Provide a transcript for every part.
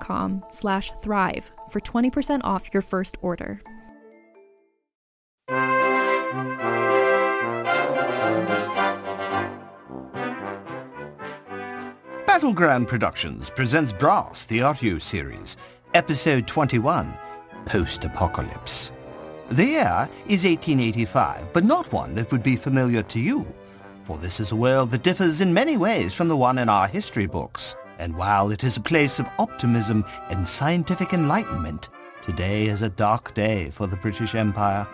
com slash thrive for 20% off your first order. Battleground Productions presents Brass, the audio series, Episode 21, Post-Apocalypse. The year is 1885, but not one that would be familiar to you, for this is a world that differs in many ways from the one in our history books. And while it is a place of optimism and scientific enlightenment, today is a dark day for the British Empire.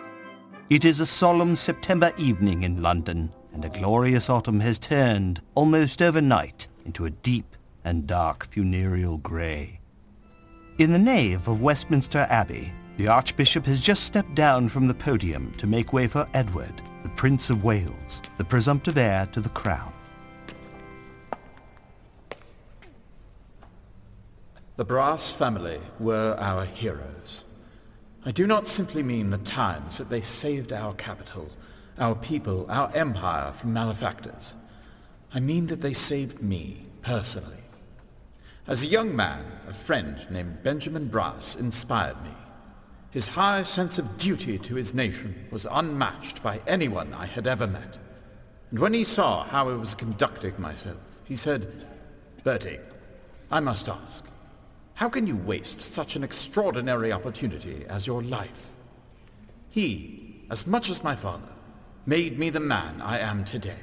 It is a solemn September evening in London, and a glorious autumn has turned, almost overnight, into a deep and dark funereal grey. In the nave of Westminster Abbey, the Archbishop has just stepped down from the podium to make way for Edward, the Prince of Wales, the presumptive heir to the crown. The Brass family were our heroes. I do not simply mean the times that they saved our capital, our people, our empire from malefactors. I mean that they saved me, personally. As a young man, a friend named Benjamin Brass inspired me. His high sense of duty to his nation was unmatched by anyone I had ever met. And when he saw how I was conducting myself, he said, Bertie, I must ask, how can you waste such an extraordinary opportunity as your life? He, as much as my father, made me the man I am today,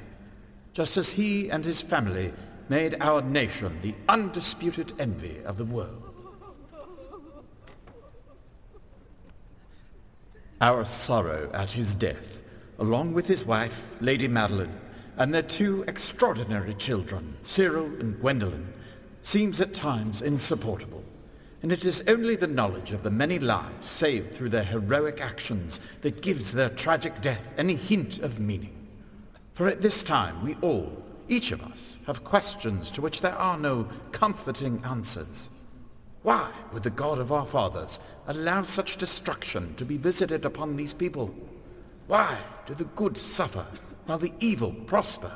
just as he and his family made our nation the undisputed envy of the world. Our sorrow at his death, along with his wife, Lady Madeline, and their two extraordinary children, Cyril and Gwendolen, seems at times insupportable. And it is only the knowledge of the many lives saved through their heroic actions that gives their tragic death any hint of meaning. For at this time we all, each of us, have questions to which there are no comforting answers. Why would the God of our fathers allow such destruction to be visited upon these people? Why do the good suffer while the evil prosper?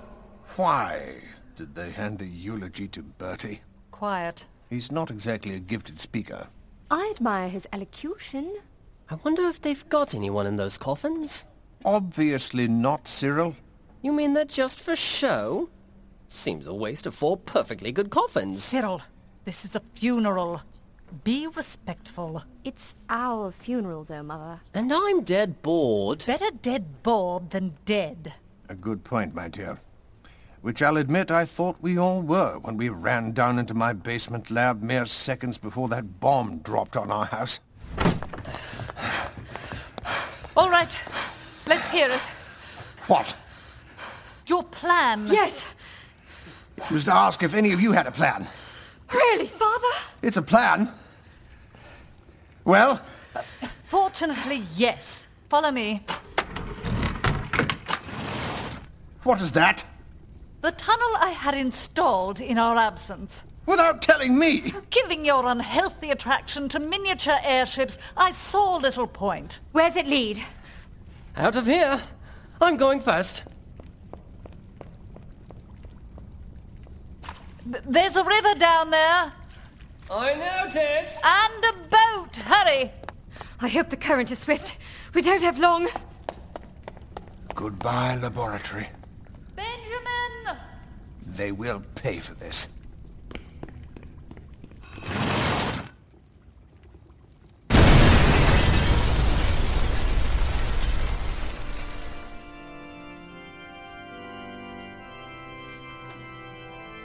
Why did they hand the eulogy to Bertie? Quiet. He's not exactly a gifted speaker. I admire his elocution. I wonder if they've got anyone in those coffins. Obviously not, Cyril. You mean they're just for show? Seems a waste of four perfectly good coffins. Cyril, this is a funeral. Be respectful. It's our funeral, though, Mother. And I'm dead bored. Better dead bored than dead. A good point, my dear. Which I'll admit I thought we all were when we ran down into my basement lab mere seconds before that bomb dropped on our house. All right, let's hear it. What? Your plan. Yes, She was to ask if any of you had a plan. really, Father? It's a plan. Well, Fortunately, yes. Follow me. what is that? The tunnel I had installed in our absence. Without telling me? Giving your unhealthy attraction to miniature airships, I saw little point. Where's it lead? Out of here. I'm going first. There's a river down there. I notice. And a boat. Hurry. I hope the current is swift. We don't have long. Goodbye, laboratory. Benjamin! They will pay for this.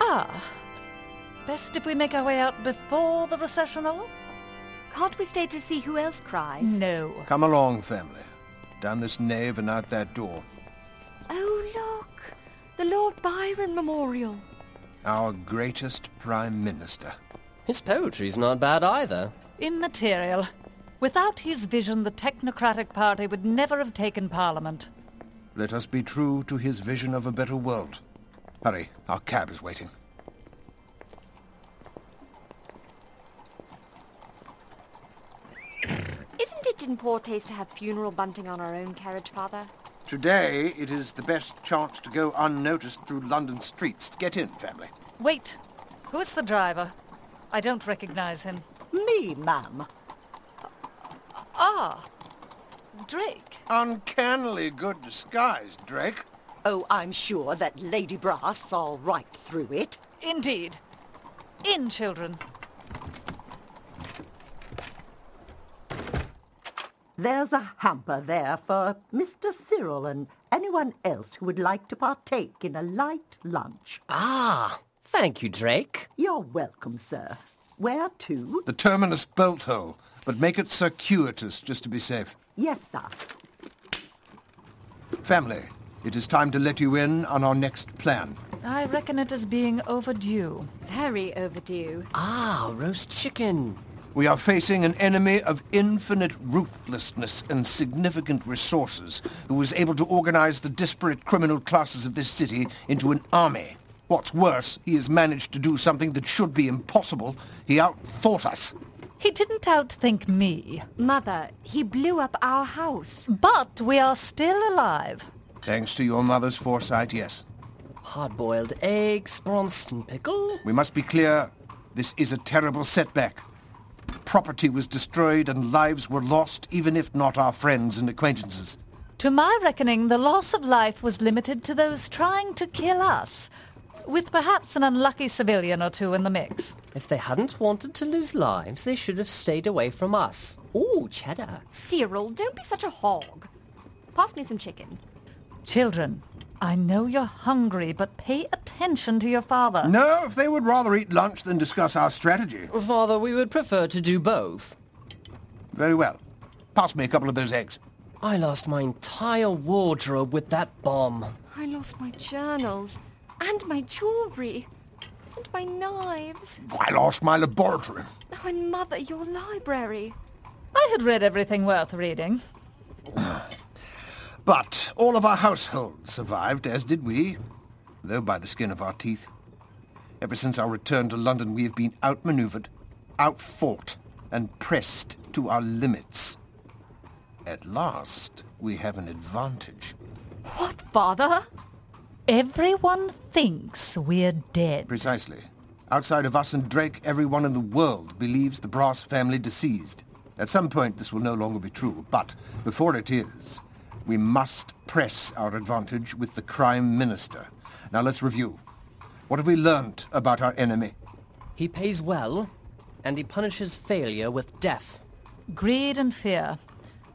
Ah. Best if we make our way out before the recessional? Can't we stay to see who else cries? No. Come along, family. Down this nave and out that door. Look. The Lord Byron Memorial. Our greatest Prime Minister. His poetry's not bad either. Immaterial. Without his vision, the Technocratic Party would never have taken Parliament. Let us be true to his vision of a better world. Hurry, our cab is waiting. Isn't it in poor taste to have funeral bunting on our own carriage, Father? Today, it is the best chance to go unnoticed through London streets. Get in, family. Wait. Who's the driver? I don't recognize him. Me, ma'am. Ah. Drake. Uncannily good disguise, Drake. Oh, I'm sure that Lady Brass saw right through it. Indeed. In, children. There's a hamper there for Mr. Cyril and anyone else who would like to partake in a light lunch. Ah, thank you, Drake. You're welcome, sir. Where to? The terminus bolt hole, but make it circuitous just to be safe. Yes, sir. Family, it is time to let you in on our next plan. I reckon it as being overdue. Very overdue. Ah, roast chicken. We are facing an enemy of infinite ruthlessness and significant resources who was able to organize the disparate criminal classes of this city into an army. What's worse, he has managed to do something that should be impossible. He outthought us. He didn't outthink me. Mother, he blew up our house. But we are still alive. Thanks to your mother's foresight, yes. Hard-boiled eggs, Branston pickle. We must be clear, this is a terrible setback. Property was destroyed and lives were lost, even if not our friends and acquaintances. To my reckoning, the loss of life was limited to those trying to kill us, with perhaps an unlucky civilian or two in the mix. If they hadn't wanted to lose lives, they should have stayed away from us. Ooh, cheddar. Cyril, don't be such a hog. Pass me some chicken. Children, I know you're hungry, but pay attention to your father. No, if they would rather eat lunch than discuss our strategy. Father, we would prefer to do both. Very well. Pass me a couple of those eggs. I lost my entire wardrobe with that bomb. I lost my journals and my jewelry and my knives. I lost my laboratory. Oh, and Mother, your library. I had read everything worth reading. Ah. But all of our household survived, as did we, though by the skin of our teeth. Ever since our return to London, we have been outmaneuvered, outfought, and pressed to our limits. At last, we have an advantage. What, Father? Everyone thinks we're dead. Precisely. Outside of us and Drake, everyone in the world believes the Brass family deceased. At some point, this will no longer be true, but before it is, we must press our advantage with the crime minister. Now let's review. What have we learnt about our enemy? He pays well, and he punishes failure with death. Greed and fear.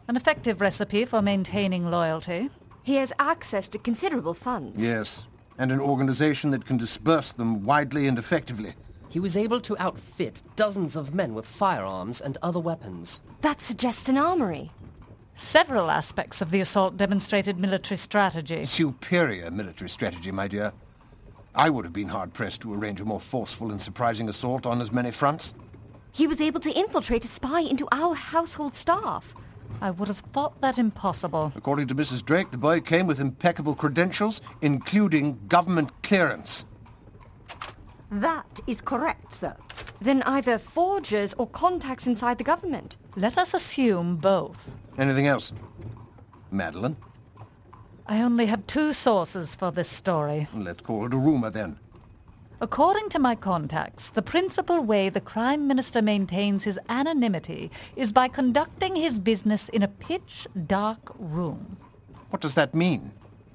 An effective recipe for maintaining loyalty. He has access to considerable funds. Yes, and an organization that can disperse them widely and effectively. He was able to outfit dozens of men with firearms and other weapons. That suggests an armory. Several aspects of the assault demonstrated military strategy. Superior military strategy, my dear. I would have been hard-pressed to arrange a more forceful and surprising assault on as many fronts. He was able to infiltrate a spy into our household staff. I would have thought that impossible. According to Mrs. Drake, the boy came with impeccable credentials, including government clearance. That is correct, sir. Then either forgers or contacts inside the government. Let us assume both. Anything else? Madeline? I only have two sources for this story. Let's call it a rumor then. According to my contacts, the principal way the Crime Minister maintains his anonymity is by conducting his business in a pitch-dark room. What does that mean?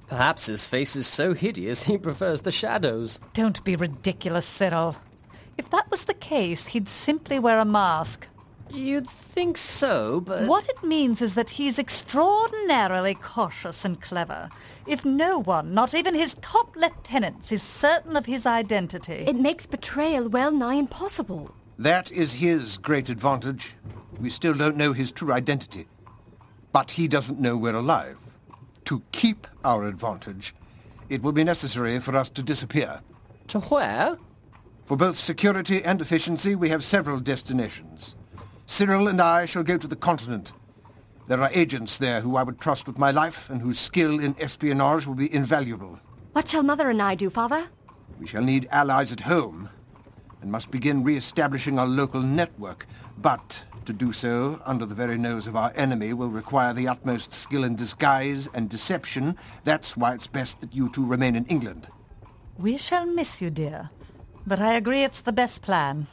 Perhaps his face is so hideous he prefers the shadows. Don't be ridiculous, Cyril. If that was the case, he'd simply wear a mask. You'd think so, but... What it means is that he's extraordinarily cautious and clever. If no one, not even his top lieutenants, is certain of his identity... It makes betrayal well nigh impossible. That is his great advantage. We still don't know his true identity. But he doesn't know we're alive. To keep our advantage, it will be necessary for us to disappear. To where? For both security and efficiency, we have several destinations. Cyril and I shall go to the continent. There are agents there who I would trust with my life and whose skill in espionage will be invaluable. What shall Mother and I do, Father? We shall need allies at home and must begin re-establishing our local network. But to do so under the very nose of our enemy will require the utmost skill in disguise and deception. That's why it's best that you two remain in England. We shall miss you, dear. But I agree it's the best plan.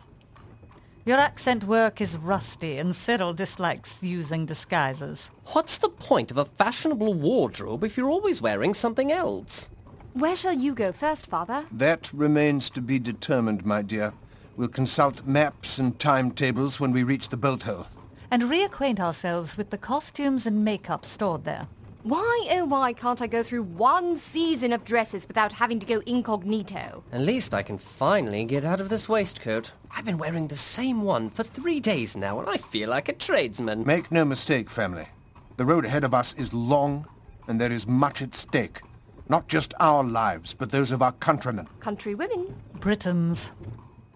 Your accent work is rusty, and Cyril dislikes using disguises. What's the point of a fashionable wardrobe if you're always wearing something else? Where shall you go first, Father? That remains to be determined, my dear. We'll consult maps and timetables when we reach the bolt hole. And reacquaint ourselves with the costumes and makeup stored there. Why, oh why can't I go through one season of dresses without having to go incognito? At least I can finally get out of this waistcoat. I've been wearing the same one for three days now, and I feel like a tradesman. Make no mistake, family. The road ahead of us is long, and there is much at stake. Not just our lives, but those of our countrymen. Countrywomen. Britons.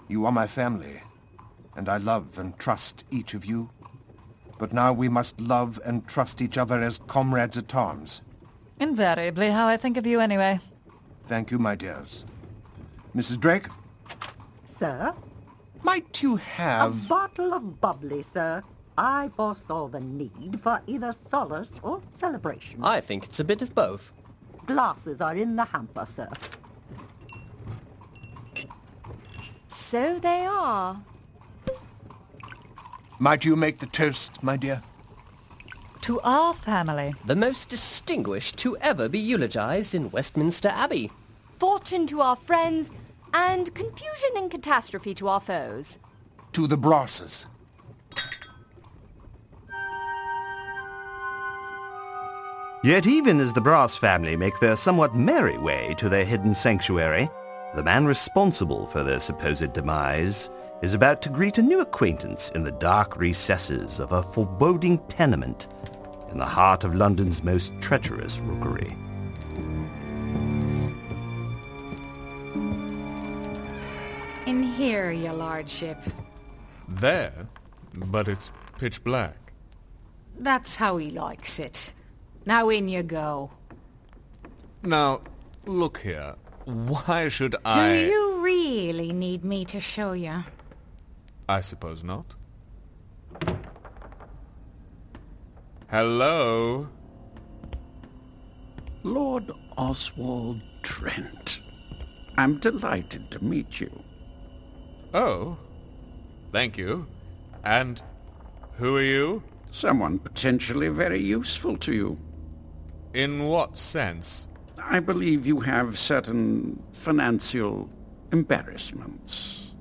You are my family, and I love and trust each of you. But now we must love and trust each other as comrades at arms. Invariably how I think of you anyway. Thank you, my dears. Mrs. Drake, Sir? might you have... A bottle of bubbly, sir. I foresaw the need for either solace or celebration. I think it's a bit of both. Glasses are in the hamper, sir. So they are. Might you make the toast, my dear? To our family. The most distinguished to ever be eulogized in Westminster Abbey. Fortune to our friends, and confusion and catastrophe to our foes. To the Brasses. Yet even as the Brass family make their somewhat merry way to their hidden sanctuary, the man responsible for their supposed demise is about to greet a new acquaintance in the dark recesses of a foreboding tenement in the heart of London's most treacherous rookery. In here, your lordship. There? But it's pitch black. That's how he likes it. Now in you go. Now, look here. Why should I... Do you really need me to show you? I suppose not. Hello? Lord Oswald Trent. I'm delighted to meet you. Oh. Thank you. And who are you? Someone potentially very useful to you. In what sense? I believe you have certain financial embarrassments.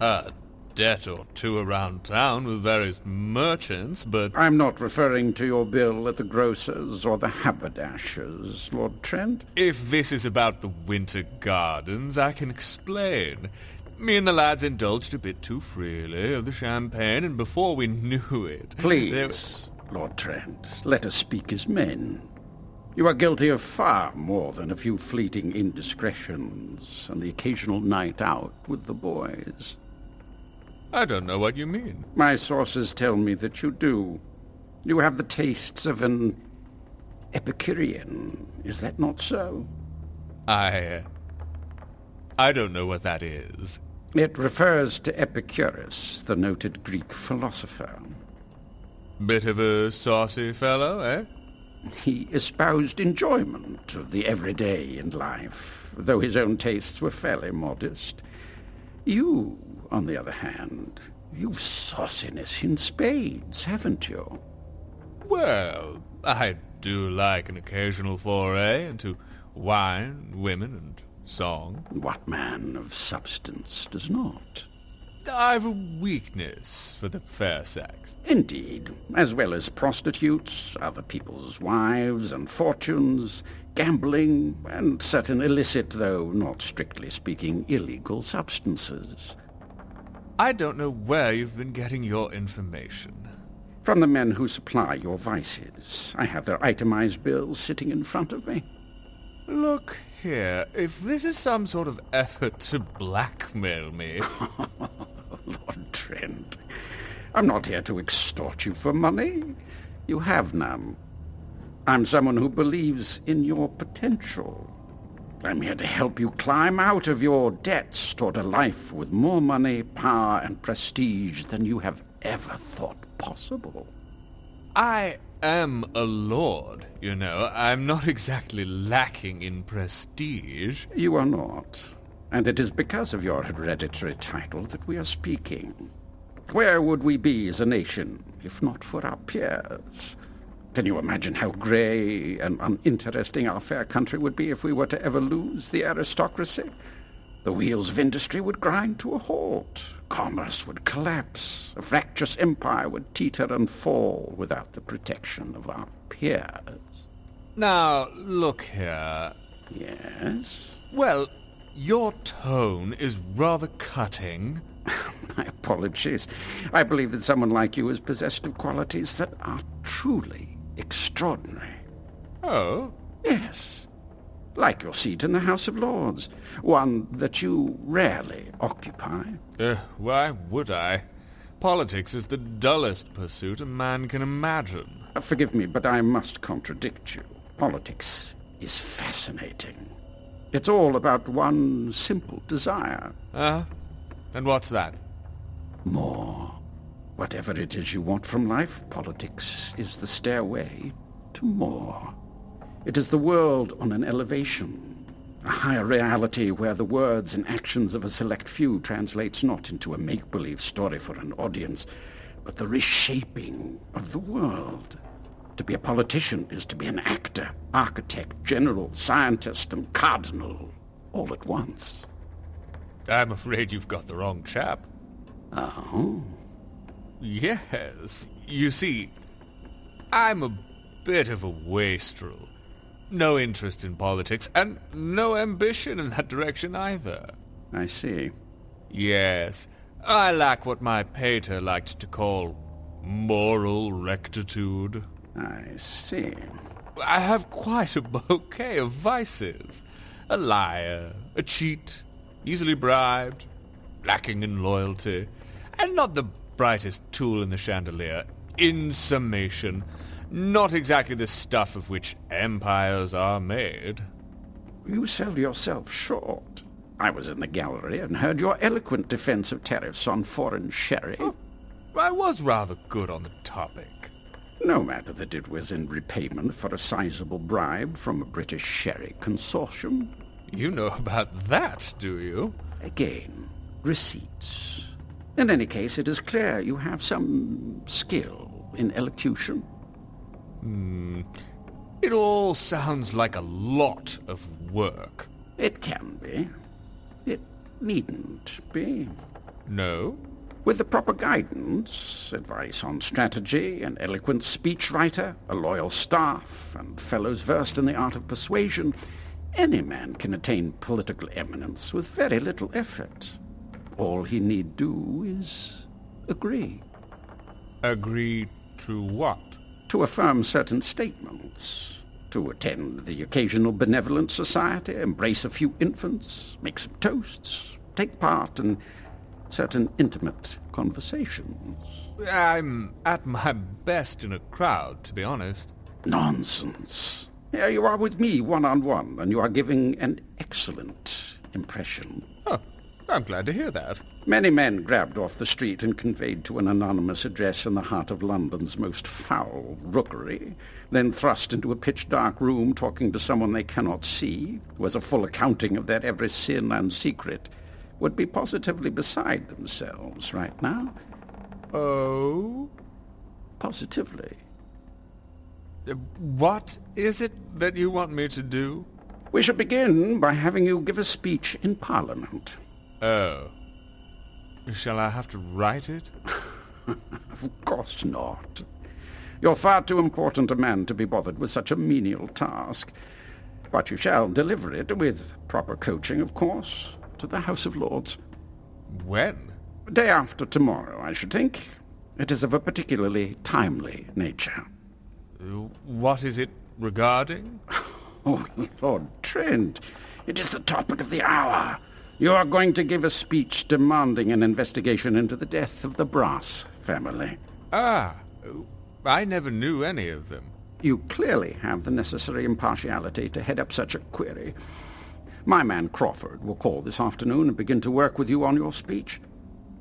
A debt or two around town with various merchants, but... I'm not referring to your bill at the grocer's or the haberdasher's, Lord Trent. If this is about the winter gardens, I can explain. Me and the lads indulged a bit too freely of the champagne, and before we knew it... Please, Lord Trent, let us speak as men. You are guilty of far more than a few fleeting indiscretions and the occasional night out with the boys. I don't know what you mean. My sources tell me that you do. You have the tastes of an Epicurean. Is that not so? I... I don't know what that is. It refers to Epicurus, the noted Greek philosopher. Bit of a saucy fellow, eh? He espoused enjoyment of the everyday in life, though his own tastes were fairly modest. You, on the other hand, you've sauciness in spades, haven't you? Well, I do like an occasional foray into wine, women, and song. What man of substance does not? I've a weakness for the fair sex. Indeed, as well as prostitutes, other people's wives and fortunes, gambling, and certain illicit, though not strictly speaking, illegal substances. I don't know where you've been getting your information. From the men who supply your vices. I have their itemized bills sitting in front of me. Look here, if this is some sort of effort to blackmail me... Lord Trent, I'm not here to extort you for money. You have none. I'm someone who believes in your potential. I'm here to help you climb out of your debts toward a life with more money, power, and prestige than you have ever thought possible. I am a lord, you know. I'm not exactly lacking in prestige. You are not. And it is because of your hereditary title that we are speaking. Where would we be as a nation if not for our peers? Can you imagine how grey and uninteresting our fair country would be if we were to ever lose the aristocracy? The wheels of industry would grind to a halt. Commerce would collapse. A fractious empire would teeter and fall without the protection of our peers. Now, look here. Yes? Well, your tone is rather cutting. My apologies. I believe that someone like you is possessed of qualities that are truly extraordinary. Oh? Yes. Like your seat in the House of Lords. One that you rarely occupy. Uh, why would I? Politics is the dullest pursuit a man can imagine. Uh, forgive me, but I must contradict you. Politics is fascinating. It's all about one simple desire. Uh, and what's that? More. Whatever it is you want from life, politics is the stairway to more. It is the world on an elevation, a higher reality where the words and actions of a select few translates not into a make-believe story for an audience, but the reshaping of the world. To be a politician is to be an actor, architect, general, scientist, and cardinal, all at once. I'm afraid you've got the wrong chap. Oh? Yes. You see, I'm a bit of a wastrel. No interest in politics, and no ambition in that direction either. I see. Yes. I lack what my pater liked to call moral rectitude. I see. I have quite a bouquet of vices. A liar, a cheat, easily bribed, lacking in loyalty, and not the brightest tool in the chandelier. In summation, not exactly the stuff of which empires are made. You sell yourself short. I was in the gallery and heard your eloquent defense of tariffs on foreign sherry. Oh, I was rather good on the topic. No matter that it was in repayment for a sizable bribe from a British sherry consortium. You know about that, do you? Again, receipts. In any case, it is clear you have some skill in elocution. Hmm. It all sounds like a lot of work. It can be. It needn't be. No? With the proper guidance, advice on strategy, an eloquent speechwriter, a loyal staff, and fellows versed in the art of persuasion, any man can attain political eminence with very little effort. All he need do is agree. Agree to what? To affirm certain statements. To attend the occasional benevolent society, embrace a few infants, make some toasts, take part in certain intimate conversations. I'm at my best in a crowd, to be honest. Nonsense. Here you are with me one-on-one, and you are giving an excellent impression. I'm glad to hear that. Many men grabbed off the street and conveyed to an anonymous address in the heart of London's most foul rookery, then thrust into a pitch-dark room talking to someone they cannot see, who has a full accounting of their every sin and secret, would be positively beside themselves right now. Oh? Positively. Uh, What is it that you want me to do? We should begin by having you give a speech in Parliament. Oh. Shall I have to write it? Of course not. You're far too important a man to be bothered with such a menial task. But you shall deliver it, with proper coaching, of course, to the House of Lords. When? Day after tomorrow, I should think. It is of a particularly timely nature. What is it regarding? Oh, Lord Trent, it is the topic of the hour. You are going to give a speech demanding an investigation into the death of the Brass family. Ah, I never knew any of them. You clearly have the necessary impartiality to head up such a query. My man Crawford will call this afternoon and begin to work with you on your speech.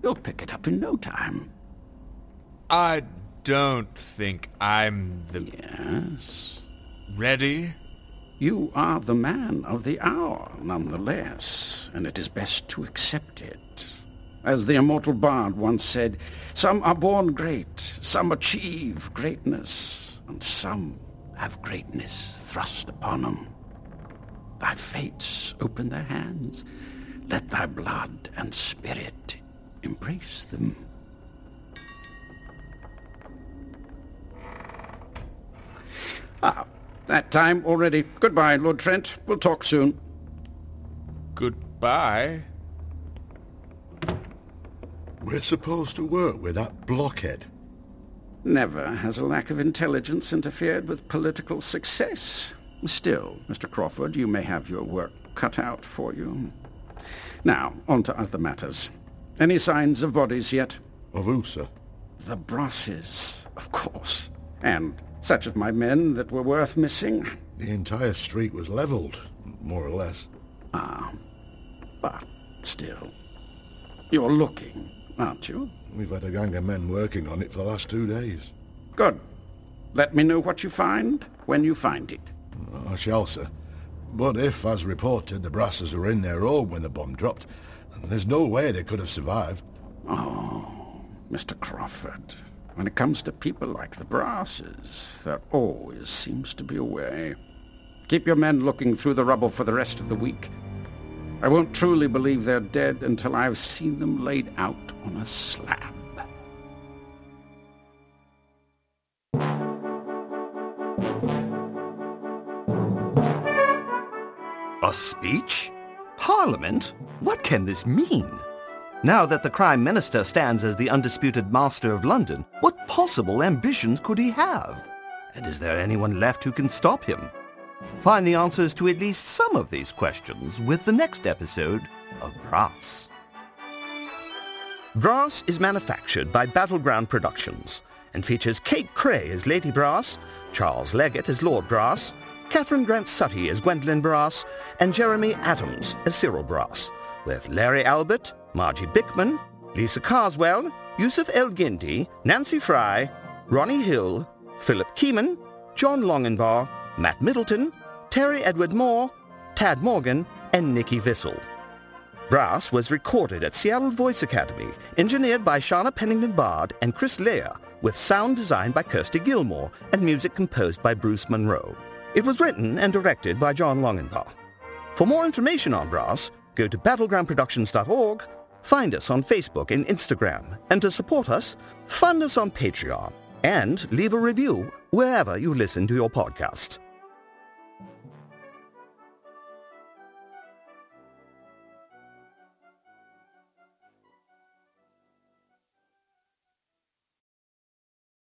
You'll pick it up in no time. I don't think I'm the... Yes? Ready? You are the man of the hour, nonetheless, and it is best to accept it. As the immortal bard once said, some are born great, some achieve greatness, and some have greatness thrust upon them. Thy fates open their hands. Let thy blood and spirit embrace them. Ah, that time already. Goodbye, Lord Trent. We'll talk soon. Goodbye. We're supposed to work with that blockhead. Never has a lack of intelligence interfered with political success. Still, Mr. Crawford, you may have your work cut out for you. Now, on to other matters. Any signs of bodies yet? Of who, sir? The Brasses, of course. And such of my men that were worth missing. The entire street was levelled, more or less. Ah, but still. You're looking, aren't you? We've had a gang of men working on it for the last two days. Good. Let me know what you find when you find it. I shall, sir. But if, as reported, the brasses were in their home when the bomb dropped, there's no way they could have survived. Oh, Mr. Crawford, when it comes to people like the brasses, there always seems to be a way. Keep your men looking through the rubble for the rest of the week. I won't truly believe they're dead until I've seen them laid out on a slab. A speech? Parliament? What can this mean? Now that the Crime Minister stands as the undisputed master of London, what possible ambitions could he have? And is there anyone left who can stop him? Find the answers to at least some of these questions with the next episode of Brass. Brass is manufactured by Battleground Productions and features Kate Cray as Lady Brass, Charles Leggett as Lord Brass, Catherine Grant Sutty as Gwendolyn Brass, and Jeremy Adams as Cyril Brass, with Larry Albert, Margie Bickman, Lisa Carswell, Yusuf El Gindi, Nancy Fry, Ronnie Hill, Philip Keeman, John Longenbaugh, Matt Middleton, Terry Edward Moore, Tad Morgan, and Nikki Vissel. Brass was recorded at Seattle Voice Academy, engineered by Shauna Pennington Bard and Chris Lea, with sound designed by Kirsty Gilmore and music composed by Bruce Monroe. It was written and directed by John Longenbaugh. For more information on Brass, go to battlegroundproductions.org, find us on Facebook and Instagram, and to support us, fund us on Patreon, and leave a review wherever you listen to your podcast.